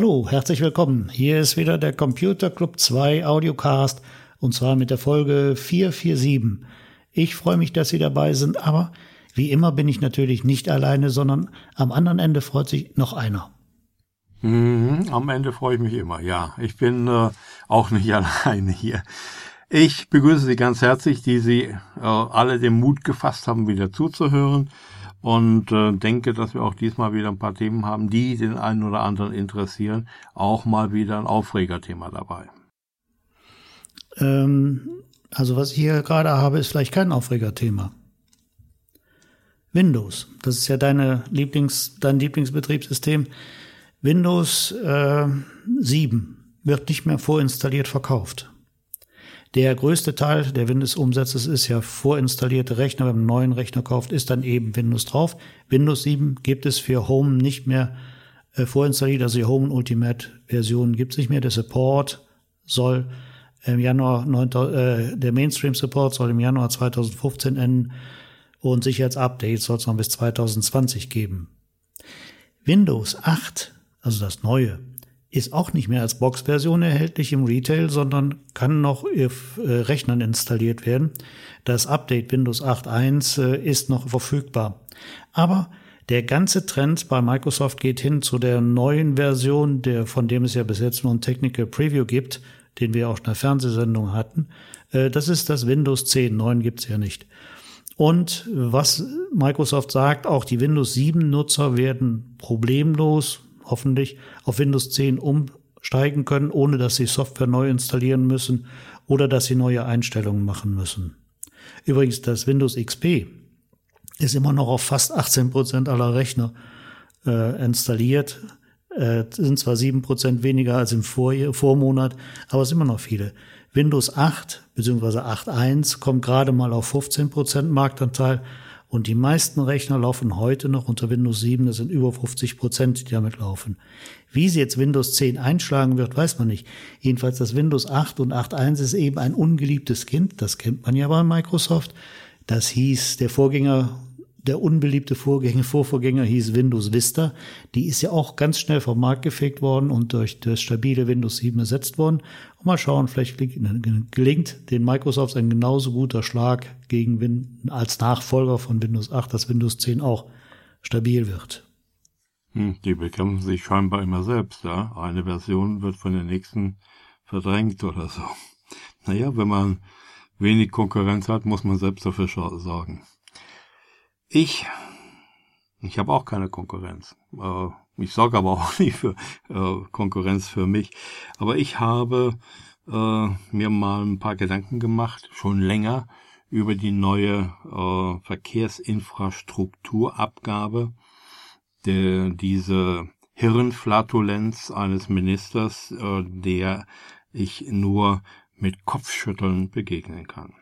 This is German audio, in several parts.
Hallo, herzlich willkommen. Hier ist wieder der Computer Club 2 Audiocast und zwar mit der Folge 447. Ich freue mich, dass Sie dabei sind, aber wie immer bin ich natürlich nicht alleine, sondern am anderen Ende freut sich noch einer. Mhm, am Ende freue ich mich immer, ja. Ich bin äh, auch nicht alleine hier. Ich begrüße Sie ganz herzlich, die Sie äh, alle den Mut gefasst haben, wieder zuzuhören und äh, denke, dass wir auch diesmal wieder ein paar Themen haben, die den einen oder anderen interessieren. Auch mal wieder ein Aufregerthema dabei. Ähm, also was ich hier gerade habe, ist vielleicht kein Aufregerthema. Windows, das ist ja deine Lieblings, dein Lieblingsbetriebssystem. Windows äh, 7 wird nicht mehr vorinstalliert verkauft. Der größte Teil der Windows-Umsätze ist ja vorinstallierte Rechner. Wenn man einen neuen Rechner kauft, ist dann eben Windows drauf. Windows 7 gibt es für Home nicht mehr äh, vorinstalliert. Also die Home Ultimate Version gibt es nicht mehr. Der Support soll im Januar, 9, äh, der Mainstream Support soll im Januar 2015 enden und Sicherheitsupdates soll es noch bis 2020 geben. Windows 8, also das neue, ist auch nicht mehr als Box-Version erhältlich im Retail, sondern kann noch auf äh, Rechnern installiert werden. Das Update Windows 8.1 äh, ist noch verfügbar. Aber der ganze Trend bei Microsoft geht hin zu der neuen Version, der, von dem es ja bis jetzt nur ein Technical Preview gibt, den wir auch in der Fernsehsendung hatten. Äh, das ist das Windows 10. 9 gibt's ja nicht. Und was Microsoft sagt, auch die Windows 7 Nutzer werden problemlos hoffentlich auf Windows 10 umsteigen können, ohne dass sie Software neu installieren müssen oder dass sie neue Einstellungen machen müssen. Übrigens, das Windows XP ist immer noch auf fast 18 Prozent aller Rechner äh, installiert. Äh, sind zwar 7 Prozent weniger als im Vor Vormonat, aber es sind immer noch viele. Windows 8 bzw. 8.1 kommt gerade mal auf 15 Prozent Marktanteil und die meisten Rechner laufen heute noch unter Windows 7. Das sind über 50 Prozent, die damit laufen. Wie sie jetzt Windows 10 einschlagen wird, weiß man nicht. Jedenfalls das Windows 8 und 8.1 ist eben ein ungeliebtes Kind. Das kennt man ja bei Microsoft. Das hieß, der Vorgänger der unbeliebte Vorgänger, Vorvorgänger hieß Windows Vista. Die ist ja auch ganz schnell vom Markt gefegt worden und durch das stabile Windows 7 ersetzt worden. Und mal schauen, vielleicht gelingt den Microsoft ein genauso guter Schlag gegen Win als Nachfolger von Windows 8, dass Windows 10 auch stabil wird. Hm, die bekämpfen sich scheinbar immer selbst, ja. Eine Version wird von der nächsten verdrängt oder so. Naja, wenn man wenig Konkurrenz hat, muss man selbst dafür sorgen. Ich, ich habe auch keine Konkurrenz. Äh, ich sorge aber auch nicht für äh, Konkurrenz für mich. Aber ich habe äh, mir mal ein paar Gedanken gemacht, schon länger, über die neue Verkehrsinfrastrukturabgabe, der, diese Hirnflatulenz eines Ministers, der ich nur mit Kopfschütteln begegnen kann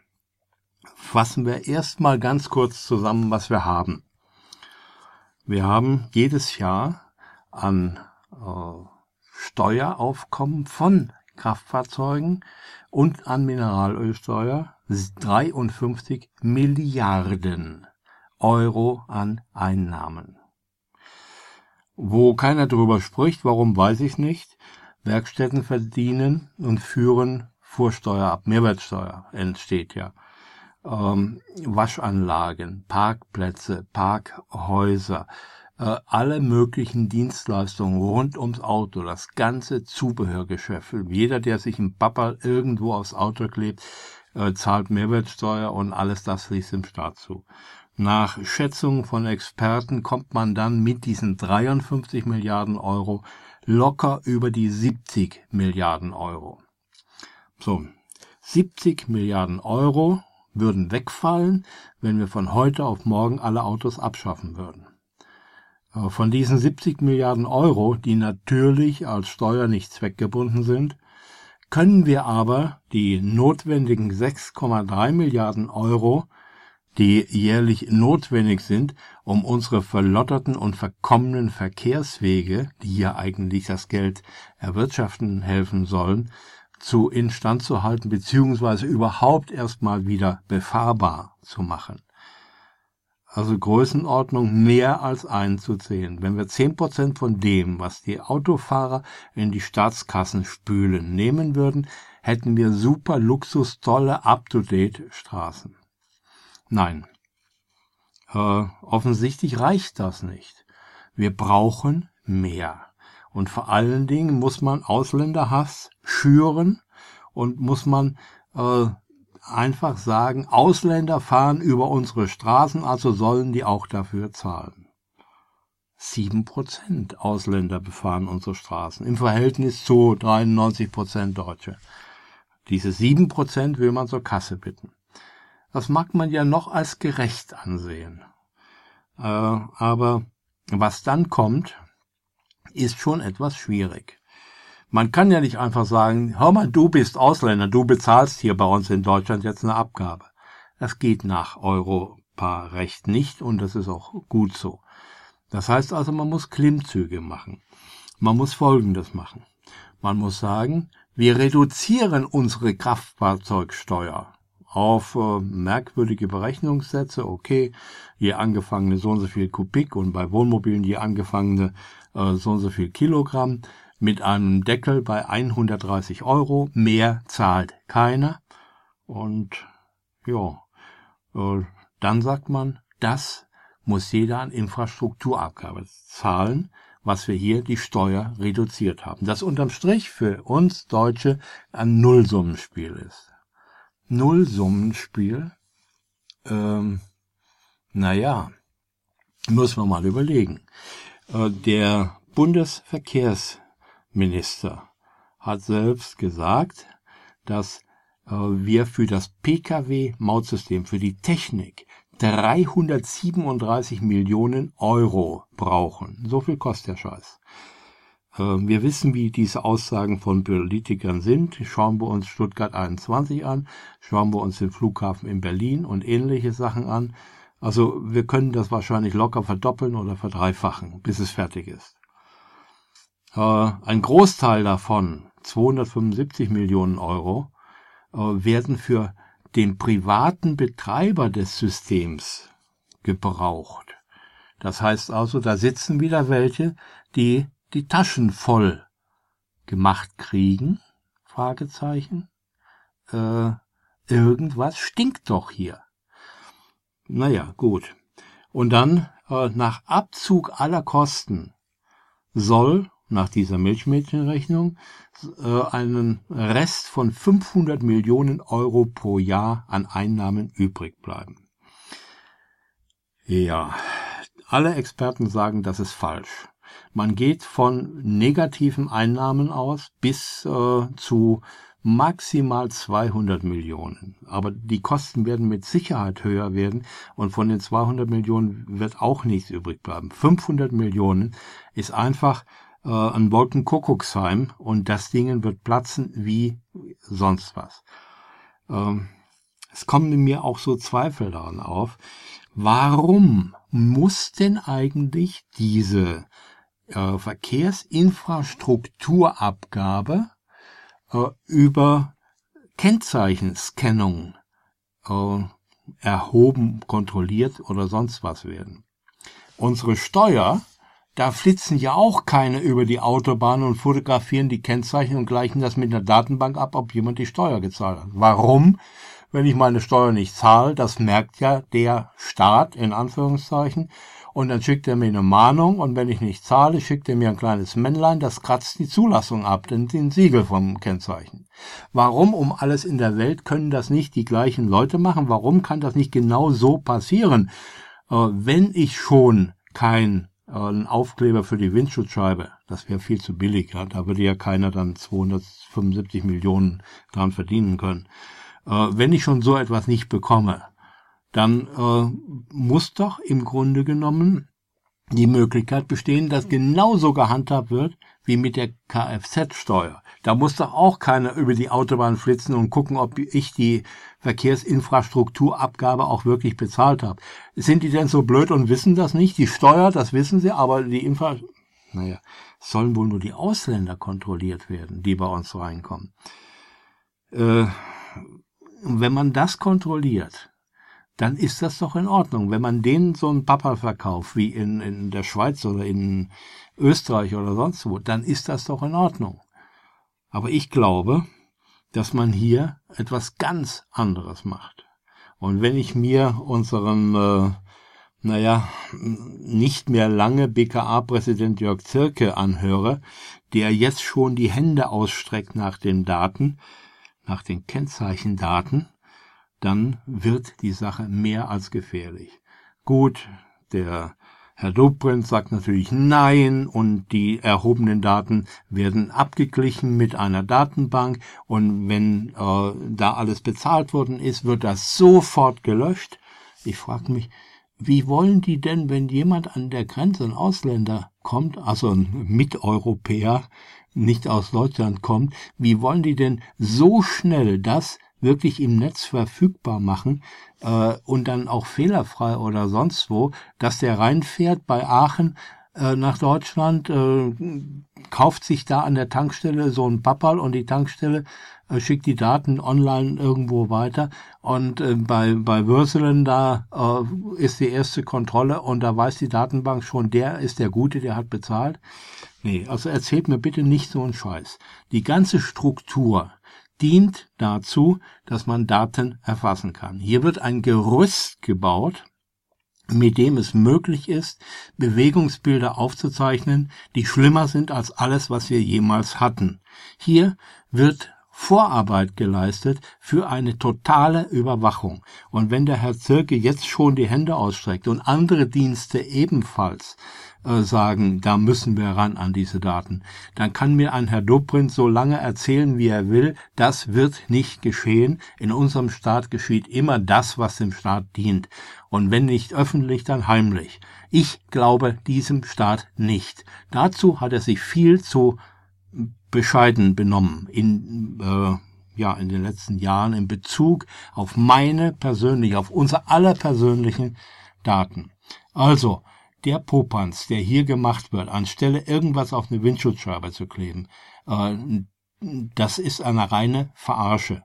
fassen wir erstmal ganz kurz zusammen, was wir haben. Wir haben jedes Jahr an äh, Steueraufkommen von Kraftfahrzeugen und an Mineralölsteuer 53 Milliarden Euro an Einnahmen. Wo keiner drüber spricht, warum weiß ich nicht, Werkstätten verdienen und führen Vorsteuer ab. Mehrwertsteuer entsteht ja ähm, Waschanlagen, Parkplätze, Parkhäuser, äh, alle möglichen Dienstleistungen rund ums Auto, das ganze Zubehörgeschäft. Jeder, der sich ein Papa irgendwo aufs Auto klebt, äh, zahlt Mehrwertsteuer und alles das fließt dem Staat zu. Nach Schätzungen von Experten kommt man dann mit diesen 53 Milliarden Euro locker über die 70 Milliarden Euro. So, 70 Milliarden Euro würden wegfallen, wenn wir von heute auf morgen alle Autos abschaffen würden. Von diesen 70 Milliarden Euro, die natürlich als Steuer nicht zweckgebunden sind, können wir aber die notwendigen 6,3 Milliarden Euro, die jährlich notwendig sind, um unsere verlotterten und verkommenen Verkehrswege, die ja eigentlich das Geld erwirtschaften helfen sollen, zu instand zu halten, beziehungsweise überhaupt erstmal wieder befahrbar zu machen. also Größenordnung mehr als einzuzählen. Wenn wir zehn Prozent von dem, was die Autofahrer in die Staatskassen spülen, nehmen würden, hätten wir super Luxus, tolle, up-to-date Straßen. Nein. Äh, offensichtlich reicht das nicht. Wir brauchen mehr. Und vor allen Dingen muss man Ausländerhass schüren und muss man äh, einfach sagen, Ausländer fahren über unsere Straßen, also sollen die auch dafür zahlen. Sieben Prozent Ausländer befahren unsere Straßen im Verhältnis zu 93 Prozent Deutsche. Diese sieben Prozent will man zur Kasse bitten. Das mag man ja noch als gerecht ansehen. Äh, aber was dann kommt, ist schon etwas schwierig. Man kann ja nicht einfach sagen, hör mal, du bist Ausländer, du bezahlst hier bei uns in Deutschland jetzt eine Abgabe. Das geht nach Europarecht nicht und das ist auch gut so. Das heißt also, man muss Klimmzüge machen. Man muss Folgendes machen. Man muss sagen, wir reduzieren unsere Kraftfahrzeugsteuer auf äh, merkwürdige Berechnungssätze. Okay, je angefangene so und so viel Kubik und bei Wohnmobilen je angefangene äh, so und so viel Kilogramm mit einem Deckel bei 130 Euro. Mehr zahlt keiner. Und ja, äh, dann sagt man, das muss jeder an Infrastrukturabgabe zahlen, was wir hier die Steuer reduziert haben. Das unterm Strich für uns Deutsche ein Nullsummenspiel ist. Nullsummenspiel, ähm, naja, muss man mal überlegen. Äh, der Bundesverkehrs Minister hat selbst gesagt, dass äh, wir für das Pkw-Mautsystem, für die Technik 337 Millionen Euro brauchen. So viel kostet der Scheiß. Äh, wir wissen, wie diese Aussagen von Politikern sind. Schauen wir uns Stuttgart 21 an, schauen wir uns den Flughafen in Berlin und ähnliche Sachen an. Also wir können das wahrscheinlich locker verdoppeln oder verdreifachen, bis es fertig ist. Äh, ein Großteil davon, 275 Millionen Euro, äh, werden für den privaten Betreiber des Systems gebraucht. Das heißt also, da sitzen wieder welche, die die Taschen voll gemacht kriegen, Fragezeichen. Äh, irgendwas stinkt doch hier. Naja, gut. Und dann, äh, nach Abzug aller Kosten, soll nach dieser Milchmädchenrechnung äh, einen Rest von 500 Millionen Euro pro Jahr an Einnahmen übrig bleiben. Ja, alle Experten sagen, das ist falsch. Man geht von negativen Einnahmen aus bis äh, zu maximal 200 Millionen. Aber die Kosten werden mit Sicherheit höher werden und von den 200 Millionen wird auch nichts übrig bleiben. 500 Millionen ist einfach äh, ein Wolkenkuckucksheim und das Ding wird platzen wie sonst was. Ähm, es kommen mir auch so Zweifel daran auf, warum muss denn eigentlich diese äh, Verkehrsinfrastrukturabgabe über Kennzeichenscannung äh, erhoben, kontrolliert oder sonst was werden? Unsere Steuer da flitzen ja auch keine über die Autobahn und fotografieren die Kennzeichen und gleichen das mit einer Datenbank ab, ob jemand die Steuer gezahlt hat. Warum? Wenn ich meine Steuer nicht zahle, das merkt ja der Staat in Anführungszeichen. Und dann schickt er mir eine Mahnung und wenn ich nicht zahle, schickt er mir ein kleines Männlein, das kratzt die Zulassung ab, den, den Siegel vom Kennzeichen. Warum um alles in der Welt können das nicht die gleichen Leute machen? Warum kann das nicht genau so passieren? Äh, wenn ich schon kein ein Aufkleber für die Windschutzscheibe, das wäre viel zu billig. Ja? Da würde ja keiner dann 275 Millionen dran verdienen können. Äh, wenn ich schon so etwas nicht bekomme, dann äh, muss doch im Grunde genommen die Möglichkeit bestehen, dass genauso gehandhabt wird wie mit der Kfz-Steuer. Da muss doch auch keiner über die Autobahn flitzen und gucken, ob ich die Verkehrsinfrastrukturabgabe auch wirklich bezahlt habe. Sind die denn so blöd und wissen das nicht? Die Steuer, das wissen sie, aber die Infra, naja, sollen wohl nur die Ausländer kontrolliert werden, die bei uns reinkommen. Äh, wenn man das kontrolliert, dann ist das doch in Ordnung. Wenn man denen so einen Papa verkauft, wie in, in der Schweiz oder in Österreich oder sonst wo, dann ist das doch in Ordnung. Aber ich glaube, dass man hier etwas ganz anderes macht. Und wenn ich mir unseren, äh, naja, nicht mehr lange BKA-Präsident Jörg Zirke anhöre, der jetzt schon die Hände ausstreckt nach den Daten, nach den Kennzeichendaten, dann wird die Sache mehr als gefährlich. Gut, der Herr Dobrindt sagt natürlich Nein und die erhobenen Daten werden abgeglichen mit einer Datenbank und wenn äh, da alles bezahlt worden ist, wird das sofort gelöscht. Ich frage mich, wie wollen die denn, wenn jemand an der Grenze, ein Ausländer kommt, also ein Miteuropäer, nicht aus Deutschland kommt, wie wollen die denn so schnell das wirklich im Netz verfügbar machen äh, und dann auch fehlerfrei oder sonst wo, dass der reinfährt bei Aachen äh, nach Deutschland, äh, kauft sich da an der Tankstelle so ein Pappal und die Tankstelle äh, schickt die Daten online irgendwo weiter und äh, bei bei Würselen da äh, ist die erste Kontrolle und da weiß die Datenbank schon, der ist der Gute, der hat bezahlt. Nee, also erzählt mir bitte nicht so einen Scheiß. Die ganze Struktur dient dazu, dass man Daten erfassen kann. Hier wird ein Gerüst gebaut, mit dem es möglich ist, Bewegungsbilder aufzuzeichnen, die schlimmer sind als alles, was wir jemals hatten. Hier wird Vorarbeit geleistet für eine totale Überwachung. Und wenn der Herr Zirke jetzt schon die Hände ausstreckt und andere Dienste ebenfalls sagen, da müssen wir ran an diese Daten, dann kann mir ein Herr Dobrindt so lange erzählen, wie er will, das wird nicht geschehen. In unserem Staat geschieht immer das, was dem Staat dient. Und wenn nicht öffentlich, dann heimlich. Ich glaube diesem Staat nicht. Dazu hat er sich viel zu bescheiden benommen in äh, ja in den letzten Jahren in Bezug auf meine persönlich, auf unsere aller persönlichen Daten. Also der Popanz, der hier gemacht wird, anstelle irgendwas auf eine Windschutzscheibe zu kleben, äh, das ist eine reine Verarsche.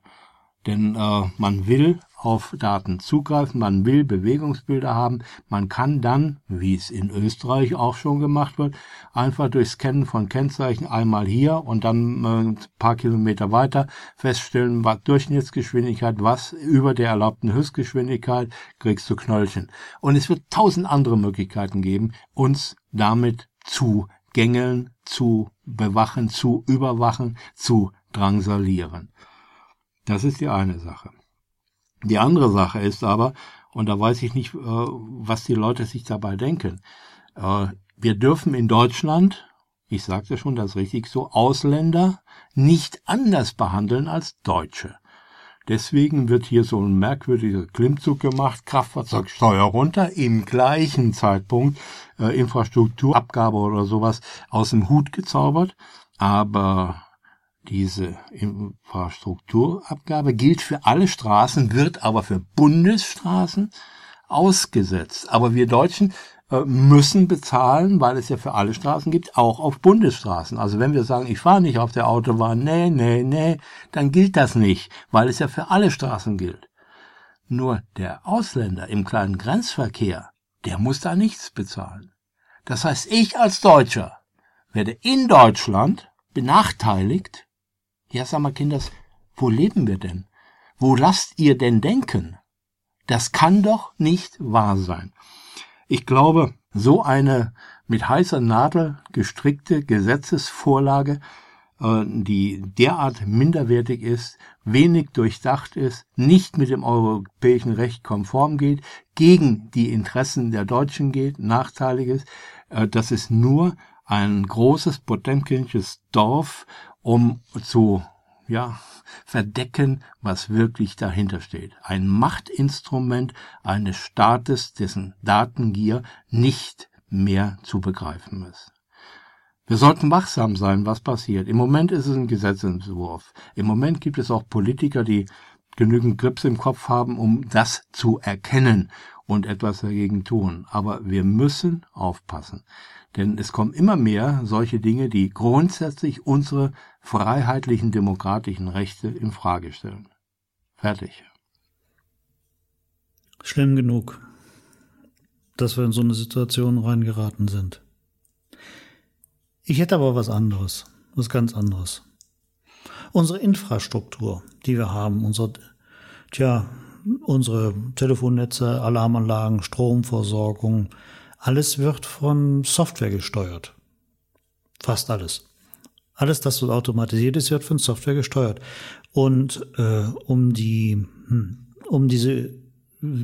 Denn äh, man will auf Daten zugreifen, man will Bewegungsbilder haben, man kann dann, wie es in Österreich auch schon gemacht wird, einfach durch Scannen von Kennzeichen einmal hier und dann äh, ein paar Kilometer weiter feststellen, was Durchschnittsgeschwindigkeit, was über der erlaubten Höchstgeschwindigkeit, kriegst du Knöllchen. Und es wird tausend andere Möglichkeiten geben, uns damit zu gängeln, zu bewachen, zu überwachen, zu drangsalieren. Das ist die eine Sache. Die andere Sache ist aber, und da weiß ich nicht, äh, was die Leute sich dabei denken. Äh, wir dürfen in Deutschland, ich sagte schon das richtig so, Ausländer nicht anders behandeln als Deutsche. Deswegen wird hier so ein merkwürdiger Klimmzug gemacht, Kraftfahrzeugsteuer runter, im gleichen Zeitpunkt äh, Infrastrukturabgabe oder sowas aus dem Hut gezaubert. Aber diese Infrastrukturabgabe gilt für alle Straßen, wird aber für Bundesstraßen ausgesetzt. Aber wir Deutschen äh, müssen bezahlen, weil es ja für alle Straßen gibt, auch auf Bundesstraßen. Also wenn wir sagen, ich fahre nicht auf der Autobahn, nee, nee, nee, dann gilt das nicht, weil es ja für alle Straßen gilt. Nur der Ausländer im kleinen Grenzverkehr, der muss da nichts bezahlen. Das heißt, ich als Deutscher werde in Deutschland benachteiligt, ja, sag mal, Kinders, wo leben wir denn? Wo lasst ihr denn denken? Das kann doch nicht wahr sein. Ich glaube, so eine mit heißer Nadel gestrickte Gesetzesvorlage, äh, die derart minderwertig ist, wenig durchdacht ist, nicht mit dem europäischen Recht konform geht, gegen die Interessen der Deutschen geht, nachteilig ist, äh, das ist nur ein großes potemkinsches Dorf um zu ja, verdecken, was wirklich dahinter steht. Ein Machtinstrument eines Staates, dessen Datengier nicht mehr zu begreifen ist. Wir sollten wachsam sein, was passiert. Im Moment ist es ein Gesetzentwurf. Im Moment gibt es auch Politiker, die genügend Grips im Kopf haben, um das zu erkennen und etwas dagegen tun. Aber wir müssen aufpassen. Denn es kommen immer mehr solche Dinge, die grundsätzlich unsere freiheitlichen demokratischen Rechte in Frage stellen. Fertig. Schlimm genug, dass wir in so eine Situation reingeraten sind. Ich hätte aber was anderes, was ganz anderes. Unsere Infrastruktur, die wir haben, unsere, tja, unsere Telefonnetze, Alarmanlagen, Stromversorgung, alles wird von Software gesteuert. Fast alles. Alles, das so automatisiert ist, wird von Software gesteuert. Und äh, um die, hm, um diese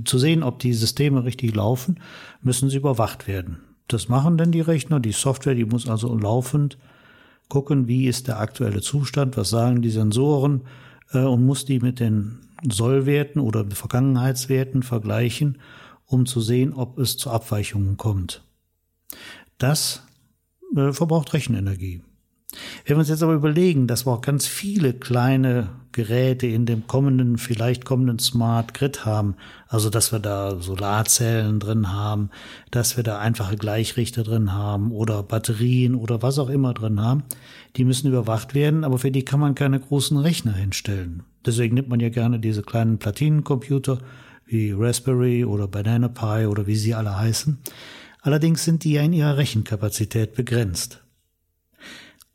zu sehen, ob die Systeme richtig laufen, müssen sie überwacht werden. Das machen denn die Rechner, die Software, die muss also laufend gucken, wie ist der aktuelle Zustand, was sagen die Sensoren äh, und muss die mit den Sollwerten oder Vergangenheitswerten vergleichen, um zu sehen, ob es zu Abweichungen kommt. Das äh, verbraucht Rechenenergie. Wenn wir uns jetzt aber überlegen, dass wir auch ganz viele kleine Geräte in dem kommenden, vielleicht kommenden Smart Grid haben, also dass wir da Solarzellen drin haben, dass wir da einfache Gleichrichter drin haben oder Batterien oder was auch immer drin haben, die müssen überwacht werden, aber für die kann man keine großen Rechner hinstellen. Deswegen nimmt man ja gerne diese kleinen Platinencomputer wie Raspberry oder Banana Pi oder wie sie alle heißen. Allerdings sind die ja in ihrer Rechenkapazität begrenzt.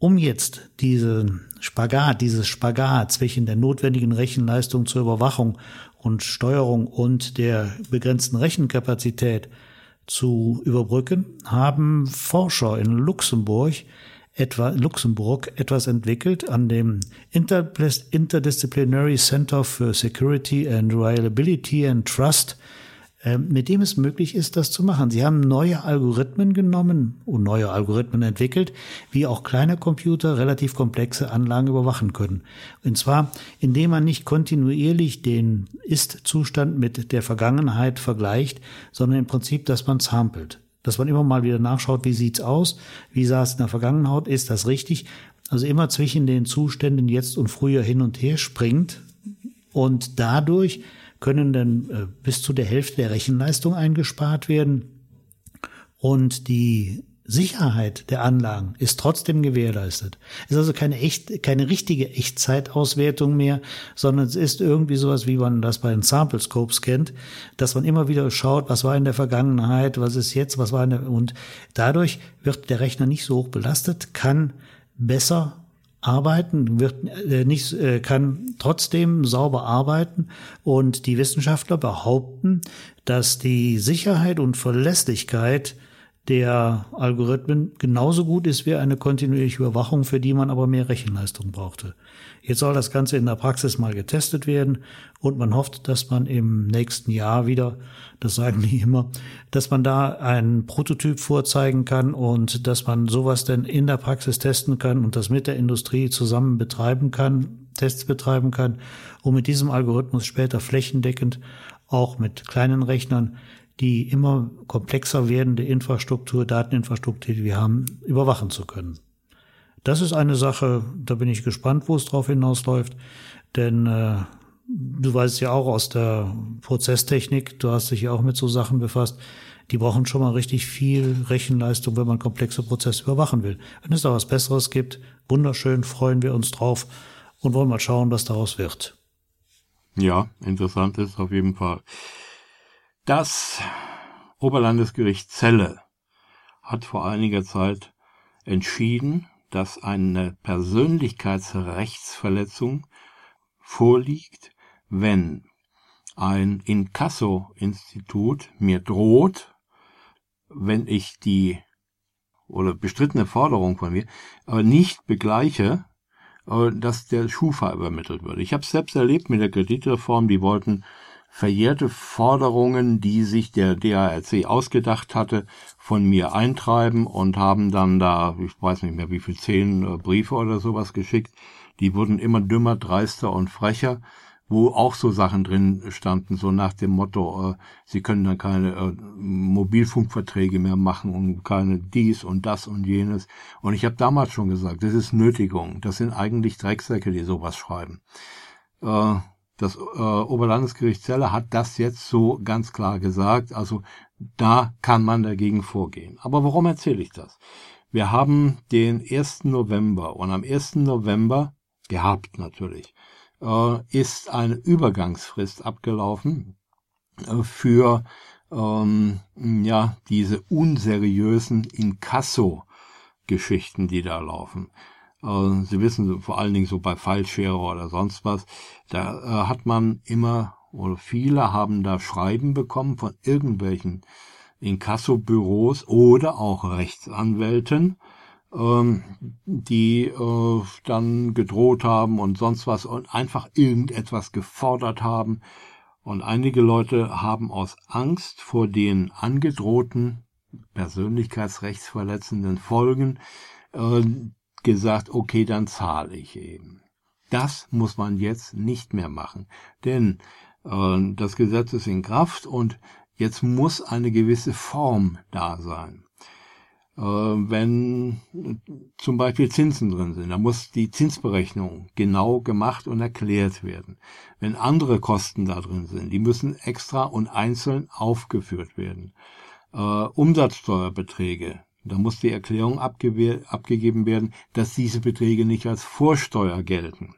Um jetzt diesen Spagat, dieses Spagat zwischen der notwendigen Rechenleistung zur Überwachung und Steuerung und der begrenzten Rechenkapazität zu überbrücken, haben Forscher in Luxemburg etwa Luxemburg etwas entwickelt an dem Interdisciplinary Center for Security and Reliability and Trust mit dem es möglich ist, das zu machen. Sie haben neue Algorithmen genommen und neue Algorithmen entwickelt, wie auch kleine Computer relativ komplexe Anlagen überwachen können. Und zwar, indem man nicht kontinuierlich den Ist-Zustand mit der Vergangenheit vergleicht, sondern im Prinzip, dass man samplet. Dass man immer mal wieder nachschaut, wie sieht's aus, wie sah es in der Vergangenheit, ist das richtig? Also immer zwischen den Zuständen jetzt und früher hin und her springt und dadurch können dann äh, bis zu der Hälfte der Rechenleistung eingespart werden. Und die Sicherheit der Anlagen ist trotzdem gewährleistet. Es ist also keine echt, keine richtige Echtzeitauswertung mehr, sondern es ist irgendwie sowas, wie man das bei den Sample Scopes kennt, dass man immer wieder schaut, was war in der Vergangenheit, was ist jetzt, was war in der, und dadurch wird der Rechner nicht so hoch belastet, kann besser arbeiten, wird äh, nicht, äh, kann trotzdem sauber arbeiten. Und die Wissenschaftler behaupten, dass die Sicherheit und Verlässlichkeit der Algorithmen genauso gut ist wie eine kontinuierliche Überwachung, für die man aber mehr Rechenleistung brauchte. Jetzt soll das Ganze in der Praxis mal getestet werden und man hofft, dass man im nächsten Jahr wieder, das sagen die immer, dass man da einen Prototyp vorzeigen kann und dass man sowas denn in der Praxis testen kann und das mit der Industrie zusammen betreiben kann, Tests betreiben kann, um mit diesem Algorithmus später flächendeckend auch mit kleinen Rechnern die immer komplexer werdende Infrastruktur, Dateninfrastruktur, die wir haben, überwachen zu können. Das ist eine Sache, da bin ich gespannt, wo es drauf hinausläuft, denn äh, du weißt ja auch aus der Prozesstechnik, du hast dich ja auch mit so Sachen befasst, die brauchen schon mal richtig viel Rechenleistung, wenn man komplexe Prozesse überwachen will. Wenn es da was Besseres gibt, wunderschön, freuen wir uns drauf und wollen mal schauen, was daraus wird. Ja, interessant ist auf jeden Fall. Das Oberlandesgericht Celle hat vor einiger Zeit entschieden, dass eine Persönlichkeitsrechtsverletzung vorliegt, wenn ein Inkasso-Institut mir droht, wenn ich die oder bestrittene Forderung von mir aber nicht begleiche, äh, dass der Schufa übermittelt wird. Ich habe es selbst erlebt mit der Kreditreform, die wollten verjährte Forderungen, die sich der DARC ausgedacht hatte, von mir eintreiben und haben dann da, ich weiß nicht mehr wie viel, zehn äh, Briefe oder sowas geschickt. Die wurden immer dümmer, dreister und frecher, wo auch so Sachen drin standen, so nach dem Motto, äh, sie können dann keine äh, Mobilfunkverträge mehr machen und keine dies und das und jenes. Und ich habe damals schon gesagt, das ist Nötigung. Das sind eigentlich Drecksäcke, die sowas schreiben. Äh, das äh, Oberlandesgericht Celle hat das jetzt so ganz klar gesagt. Also da kann man dagegen vorgehen. Aber warum erzähle ich das? Wir haben den 1. November und am 1. November, gehabt natürlich, äh, ist eine Übergangsfrist abgelaufen äh, für ähm, ja diese unseriösen Inkasso-Geschichten, die da laufen. Äh, Sie wissen, vor allen Dingen so bei Fallschere oder sonst was, da äh, hat man immer oder viele haben da Schreiben bekommen von irgendwelchen Inkassobüros oder auch Rechtsanwälten, ähm, die äh, dann gedroht haben und sonst was und einfach irgendetwas gefordert haben. Und einige Leute haben aus Angst vor den angedrohten persönlichkeitsrechtsverletzenden Folgen äh, gesagt, okay, dann zahle ich eben. Das muss man jetzt nicht mehr machen, denn äh, das Gesetz ist in Kraft und jetzt muss eine gewisse Form da sein. Äh, wenn zum Beispiel Zinsen drin sind, dann muss die Zinsberechnung genau gemacht und erklärt werden. Wenn andere Kosten da drin sind, die müssen extra und einzeln aufgeführt werden. Äh, Umsatzsteuerbeträge, da muss die Erklärung abgegeben werden, dass diese Beträge nicht als Vorsteuer gelten.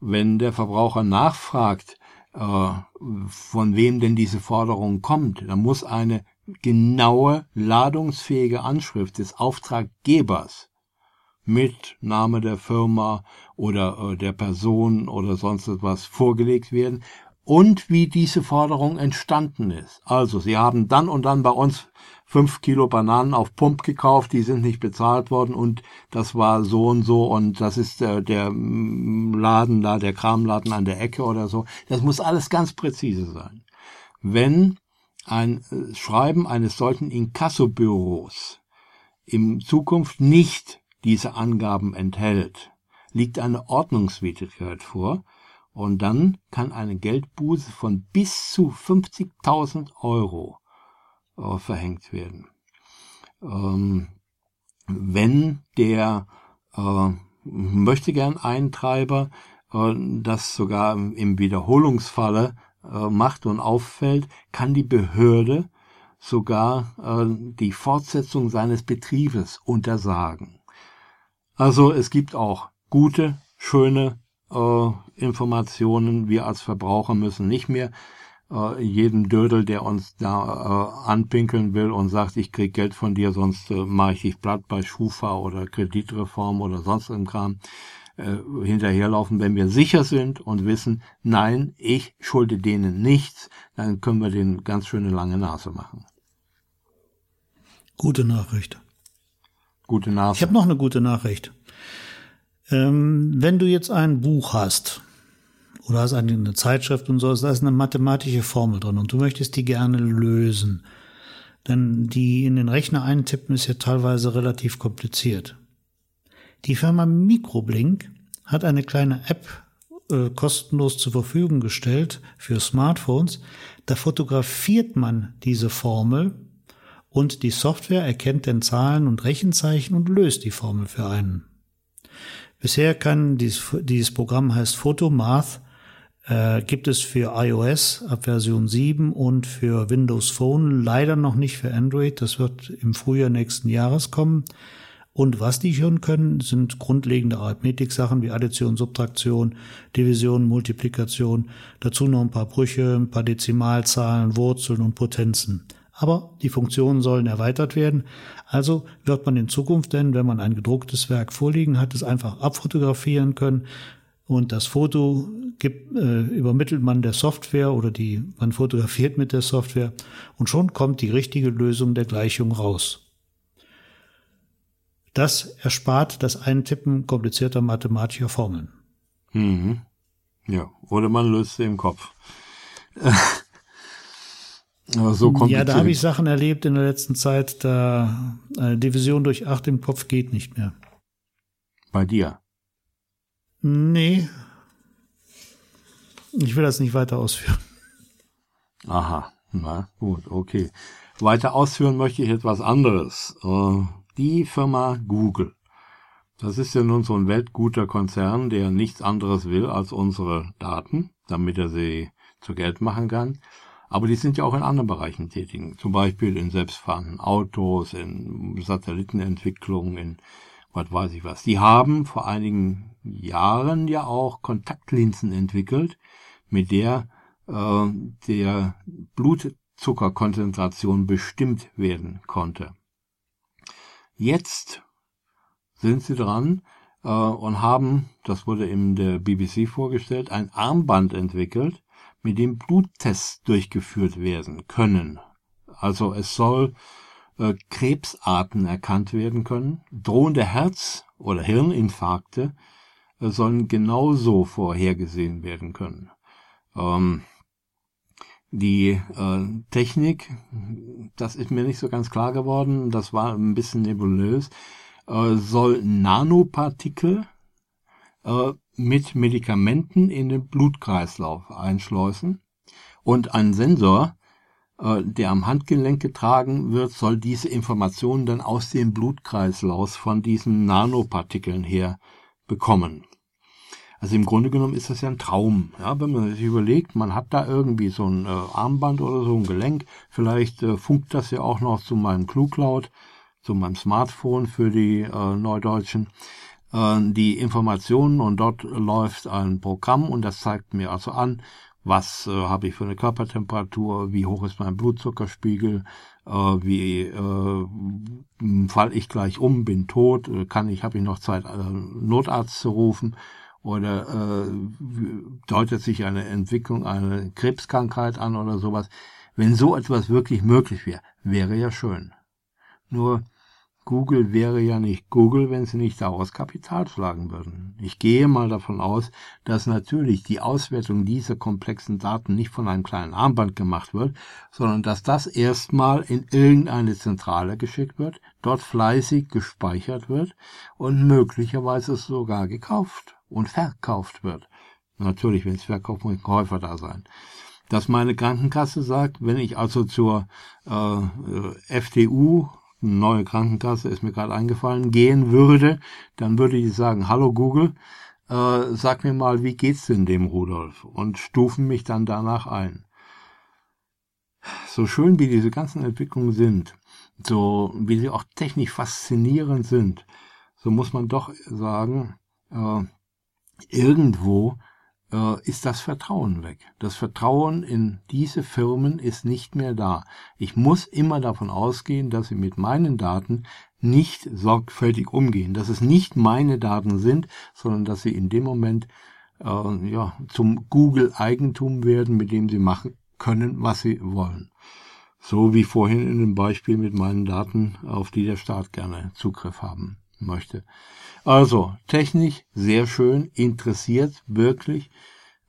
Wenn der Verbraucher nachfragt, äh, von wem denn diese Forderung kommt, dann muss eine genaue, ladungsfähige Anschrift des Auftraggebers mit Name der Firma oder äh, der Person oder sonst etwas vorgelegt werden und wie diese Forderung entstanden ist. Also, Sie haben dann und dann bei uns fünf Kilo Bananen auf Pump gekauft, die sind nicht bezahlt worden und das war so und so und das ist der, der mm, Laden da, der Kramladen an der Ecke oder so. Das muss alles ganz präzise sein. Wenn ein äh, Schreiben eines solchen Inkassobüros in Zukunft nicht diese Angaben enthält, liegt eine Ordnungswidrigkeit vor und dann kann eine Geldbuße von bis zu 50.000 Euro äh, verhängt werden. Ähm, wenn der äh, möchte gern Eintreiber äh, das sogar im Wiederholungsfalle äh, macht und auffällt, kann die Behörde sogar äh, die Fortsetzung seines Betriebes untersagen. Also es gibt auch gute, schöne äh, Informationen. Wir als Verbraucher müssen nicht mehr äh, jedem Dödel, der uns da äh, anpinkeln will und sagt, ich krieg Geld von dir, sonst äh, mache ich dich platt bei Schufa oder Kreditreform oder sonst im Kram äh, hinterherlaufen. Wenn wir sicher sind und wissen, nein, ich schulde denen nichts, dann können wir denen ganz schöne lange Nase machen. Gute Nachricht. Gute Nase. Ich habe noch eine gute Nachricht. Ähm, wenn du jetzt ein Buch hast, oder hast eine Zeitschrift und so, da ist eine mathematische Formel drin und du möchtest die gerne lösen. Denn die in den Rechner eintippen ist ja teilweise relativ kompliziert. Die Firma Microblink hat eine kleine App äh, kostenlos zur Verfügung gestellt für Smartphones. Da fotografiert man diese Formel und die Software erkennt den Zahlen und Rechenzeichen und löst die Formel für einen. Bisher kann dieses, dieses Programm heißt Photomath äh, gibt es für iOS ab Version 7 und für Windows Phone leider noch nicht für Android. Das wird im Frühjahr nächsten Jahres kommen. Und was die schon können, sind grundlegende Arithmetik-Sachen wie Addition, Subtraktion, Division, Multiplikation, dazu noch ein paar Brüche, ein paar Dezimalzahlen, Wurzeln und Potenzen. Aber die Funktionen sollen erweitert werden. Also wird man in Zukunft denn, wenn man ein gedrucktes Werk vorliegen hat, es einfach abfotografieren können, und das Foto gibt, äh, übermittelt man der Software oder die, man fotografiert mit der Software und schon kommt die richtige Lösung der Gleichung raus. Das erspart das Eintippen komplizierter mathematischer Formeln. Mhm. Ja, oder man löst sie im Kopf. Aber so kompliziert. Ja, da habe ich Sachen erlebt in der letzten Zeit, da eine Division durch acht im Kopf geht nicht mehr. Bei dir? Nee. Ich will das nicht weiter ausführen. Aha, na gut, okay. Weiter ausführen möchte ich etwas anderes. Äh, die Firma Google. Das ist ja nun so ein weltguter Konzern, der nichts anderes will als unsere Daten, damit er sie zu Geld machen kann. Aber die sind ja auch in anderen Bereichen tätig, zum Beispiel in selbstfahrenden Autos, in Satellitenentwicklung, in was weiß ich was. Die haben vor einigen Jahren ja auch Kontaktlinsen entwickelt, mit der äh, der Blutzuckerkonzentration bestimmt werden konnte. Jetzt sind sie dran äh, und haben, das wurde in der BBC vorgestellt, ein Armband entwickelt, mit dem Bluttests durchgeführt werden können. Also es soll äh, Krebsarten erkannt werden können. Drohende Herz- oder Hirninfarkte äh, sollen genauso vorhergesehen werden können. Ähm, die äh, Technik, das ist mir nicht so ganz klar geworden, das war ein bisschen nebulös, äh, soll Nanopartikel äh, mit Medikamenten in den Blutkreislauf einschleusen. Und ein Sensor, äh, der am Handgelenk getragen wird, soll diese Informationen dann aus dem Blutkreislauf von diesen Nanopartikeln her bekommen. Also im Grunde genommen ist das ja ein Traum. Ja, wenn man sich überlegt, man hat da irgendwie so ein äh, Armband oder so ein Gelenk, vielleicht äh, funkt das ja auch noch zu meinem Cluecloud, zu meinem Smartphone für die äh, Neudeutschen, äh, die Informationen und dort läuft ein Programm und das zeigt mir also an, was äh, habe ich für eine Körpertemperatur, wie hoch ist mein Blutzuckerspiegel, äh, wie äh, fall ich gleich um, bin tot, kann ich, habe ich noch Zeit, Notarzt zu rufen oder äh, deutet sich eine Entwicklung, eine Krebskrankheit an oder sowas. Wenn so etwas wirklich möglich wäre, wäre ja schön. Nur Google wäre ja nicht Google, wenn sie nicht daraus Kapital schlagen würden. Ich gehe mal davon aus, dass natürlich die Auswertung dieser komplexen Daten nicht von einem kleinen Armband gemacht wird, sondern dass das erstmal in irgendeine Zentrale geschickt wird, dort fleißig gespeichert wird und möglicherweise sogar gekauft und verkauft wird. Natürlich, wenn es verkauft, muss ein Käufer da sein dass meine Krankenkasse sagt, wenn ich also zur äh, FTU neue Krankenkasse, ist mir gerade eingefallen, gehen würde, dann würde ich sagen, hallo Google, äh, sag mir mal, wie geht's denn dem Rudolf? Und stufen mich dann danach ein. So schön wie diese ganzen Entwicklungen sind, so wie sie auch technisch faszinierend sind, so muss man doch sagen, äh, irgendwo ist das Vertrauen weg. Das Vertrauen in diese Firmen ist nicht mehr da. Ich muss immer davon ausgehen, dass sie mit meinen Daten nicht sorgfältig umgehen, dass es nicht meine Daten sind, sondern dass sie in dem Moment äh, ja, zum Google-Eigentum werden, mit dem sie machen können, was sie wollen. So wie vorhin in dem Beispiel mit meinen Daten, auf die der Staat gerne Zugriff haben möchte. Also, technisch sehr schön, interessiert wirklich.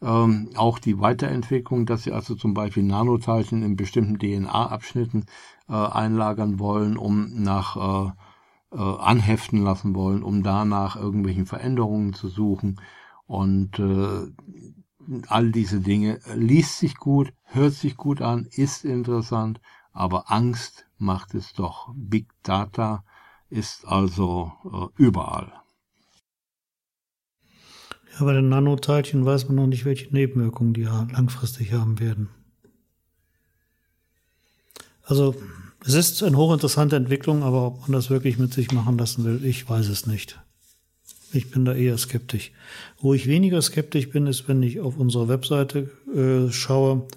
Ähm, auch die Weiterentwicklung, dass sie also zum Beispiel Nanoteilchen in bestimmten DNA-Abschnitten äh, einlagern wollen, um nach äh, äh, anheften lassen wollen, um danach irgendwelchen Veränderungen zu suchen. Und äh, all diese Dinge liest sich gut, hört sich gut an, ist interessant, aber Angst macht es doch. Big Data ist also äh, überall. Ja, bei den Nanoteilchen weiß man noch nicht, welche Nebenwirkungen die langfristig haben werden. Also, es ist eine hochinteressante Entwicklung, aber ob man das wirklich mit sich machen lassen will, ich weiß es nicht. Ich bin da eher skeptisch. Wo ich weniger skeptisch bin, ist, wenn ich auf unsere Webseite äh, schaue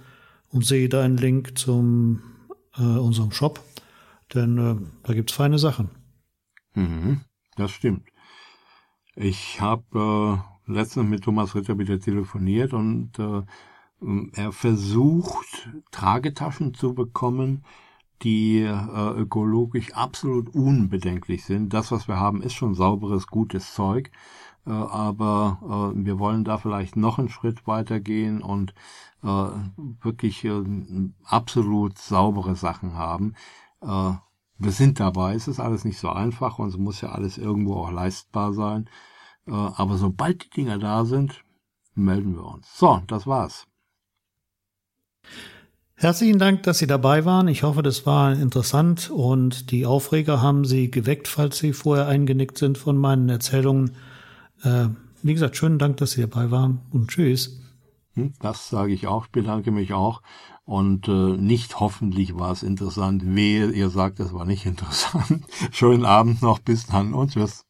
und sehe da einen Link zum äh, unserem Shop, denn äh, da gibt's feine Sachen. Mhm, das stimmt. Ich habe äh, letztens mit Thomas Ritter wieder telefoniert und äh, er versucht, Tragetaschen zu bekommen, die äh, ökologisch absolut unbedenklich sind. Das, was wir haben, ist schon sauberes, gutes Zeug. Äh, aber äh, wir wollen da vielleicht noch einen Schritt weitergehen und äh, wirklich äh, absolut saubere Sachen haben. Äh, wir sind dabei, es ist alles nicht so einfach und es muss ja alles irgendwo auch leistbar sein. Äh, aber sobald die Dinger da sind, melden wir uns. So, das war's. Herzlichen Dank, dass Sie dabei waren. Ich hoffe, das war interessant und die Aufreger haben Sie geweckt, falls Sie vorher eingenickt sind von meinen Erzählungen. Äh, wie gesagt, schönen Dank, dass Sie dabei waren und tschüss. Hm, das sage ich auch. Ich bedanke mich auch. Und äh, nicht hoffentlich war es interessant. Wehe, ihr sagt, es war nicht interessant. Schönen Abend noch, bis dann und tschüss.